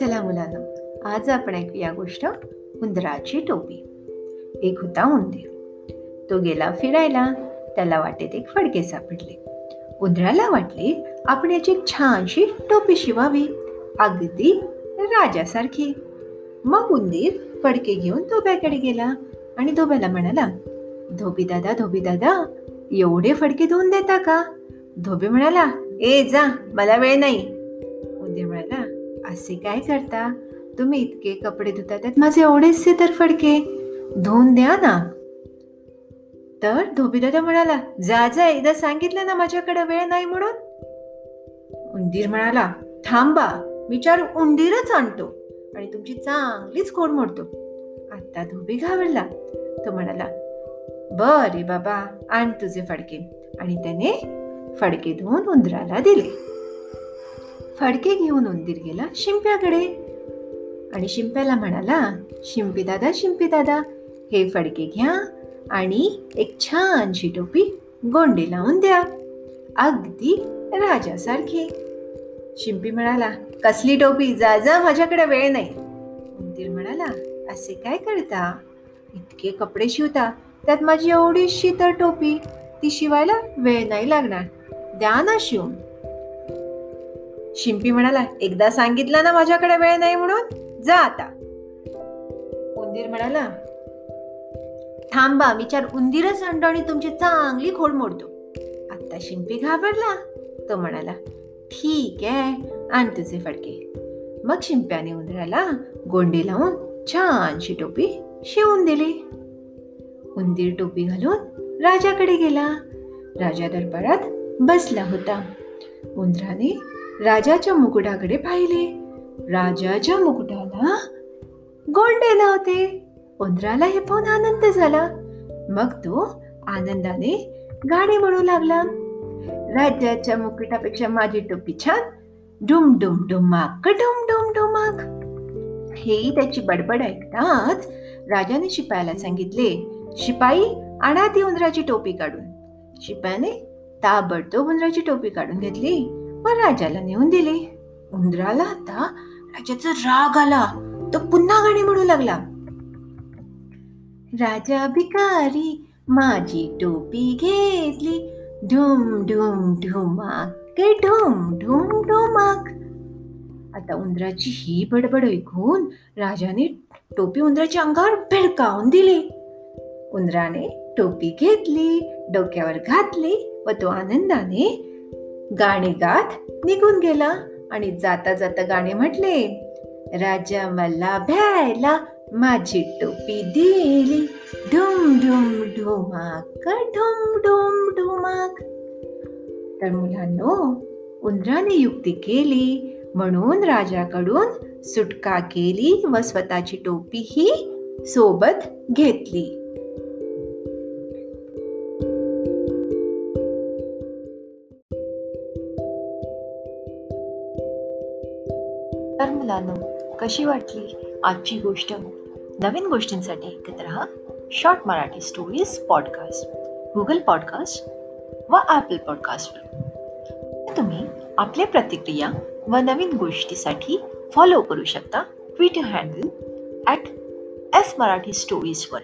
चला मुलांना आज आपण ऐकूया गोष्ट उंदराची टोपी. एक होता उंदीर. तो गेला फिरायला. त्याला वाटेत एक फडके सापडले. उंदराला वाटले आपण याची छानशी टोपी शिवावी. अगदी राजासारखी. मग उंदीर फडके घेऊन धोब्याकडे गेला आणि धोब्याला म्हणाला धोबी दादा धोबी दादा एवढे फडके धुवून देता का? धोबी म्हणाला ए जा मला वेळ नाही. असे काय करता? तुम्ही इतके कपडे धुता त्यात माझे एवढेचसे तर फडके. धुवून द्या ना. तर धोबीदादा म्हणाला जा जा एकदा सांगितलं ना माझ्याकडे वेळ नाही म्हणून. उंदीर म्हणाला थांबा विचार उंदीरच आणतो आणि तुमची चांगलीच कोण मोडतो. आता धोबी घाबरला. तो म्हणाला बर बाबा आण तुझे फडके. आणि त्याने फडके धुवून उंदराला दिले. फडके घेऊन उंदीर गेला शिंप्याकडे. आणि शिंप्याला म्हणाला शिंपी दादा शिंपी दादा हे फडके घ्या आणि एक छानशी टोपी गोंडी लावून द्या. अगदी राजासारखी. शिंपी म्हणाला कसली टोपी? जा जा माझ्याकडे वेळ नाही. उंदीर म्हणाला असे काय करता? इतके कपडे शिवता त्यात माझी एवढी तर टोपी ती शिवायला वेळ नाही लागणार. द्या ना शिवून. शिंपी म्हणाला एकदा सांगितलं ना माझ्याकडे वेळ नाही म्हणून? जा आता. उंदीर म्हणाला थांबा विचार उंदीरच आणतो आणि तुमची चांगली खोड मोडतो. आता शिंपी घाबरला तो म्हणाला ठीक आहे आण तुझे फडके. मग शिंप्याने उंदराला गोंडी लावून छानशी टोपी शिवून दिली. उंदीर टोपी घालून राजाकडे गेला. राजा दरबारात बसला होता. उंदराने राजाच्या मुकुटाकडे पाहिले. राजाच्या मुकुटाला गोंडे नव्हते. उंदराला हे पाहून आनंद झाला. मग तो आनंदाने गाणे म्हणू लागला. राजाच्या मुकुटापेक्षा माझी टोपी छान. डुम डुम डुमाक डुम डुम डुमाक. हे त्याची बडबड ऐकताच राजाने शिपायाला सांगितले शिपाई आणा ती उंदराची टोपी काढून. शिपायाने ताबडतोब उंदराची टोपी काढून घेतली. व राजाला नेऊन दिली. उंदराला आता राजाचा राग आला. तो पुन्हा गाणी म्हणू लागला. राजा भिकारी माझी टोपी घेतली. ढुम ढुम ढुमाक ढुम ढुम ढुमाक. आता उंदराची ही बडबड ऐकून राजाने टोपी उंदराच्या अंगावर भिडकावून दिली. उंदराने टोपी घेतली डोक्यावर घातली व तो आनंदाने गाणे गात निघून गेला आणि जाता जाता गाणे म्हटले राजा मला भ्यायला माझी टोपी दिली. ढुम ढुम ढुमाक ढुम ढुम ढुमाक. तर मुलांनो उंदराने युक्ती केली. म्हणून राजाकडून सुटका केली व स्वतःची टोपी ही सोबत घेतली. तर मुलांनो कशी वाटली आजची गोष्ट? नवीन गोष्टींसाठी ऐकत राहा short Marathi stories podcast Google podcast व ॲपल पॉडकास्टवर तुम्ही आपल्या प्रतिक्रिया व नवीन गोष्टीसाठी फॉलो करू शकता Twitter handle at S Marathi स्टोरीजवर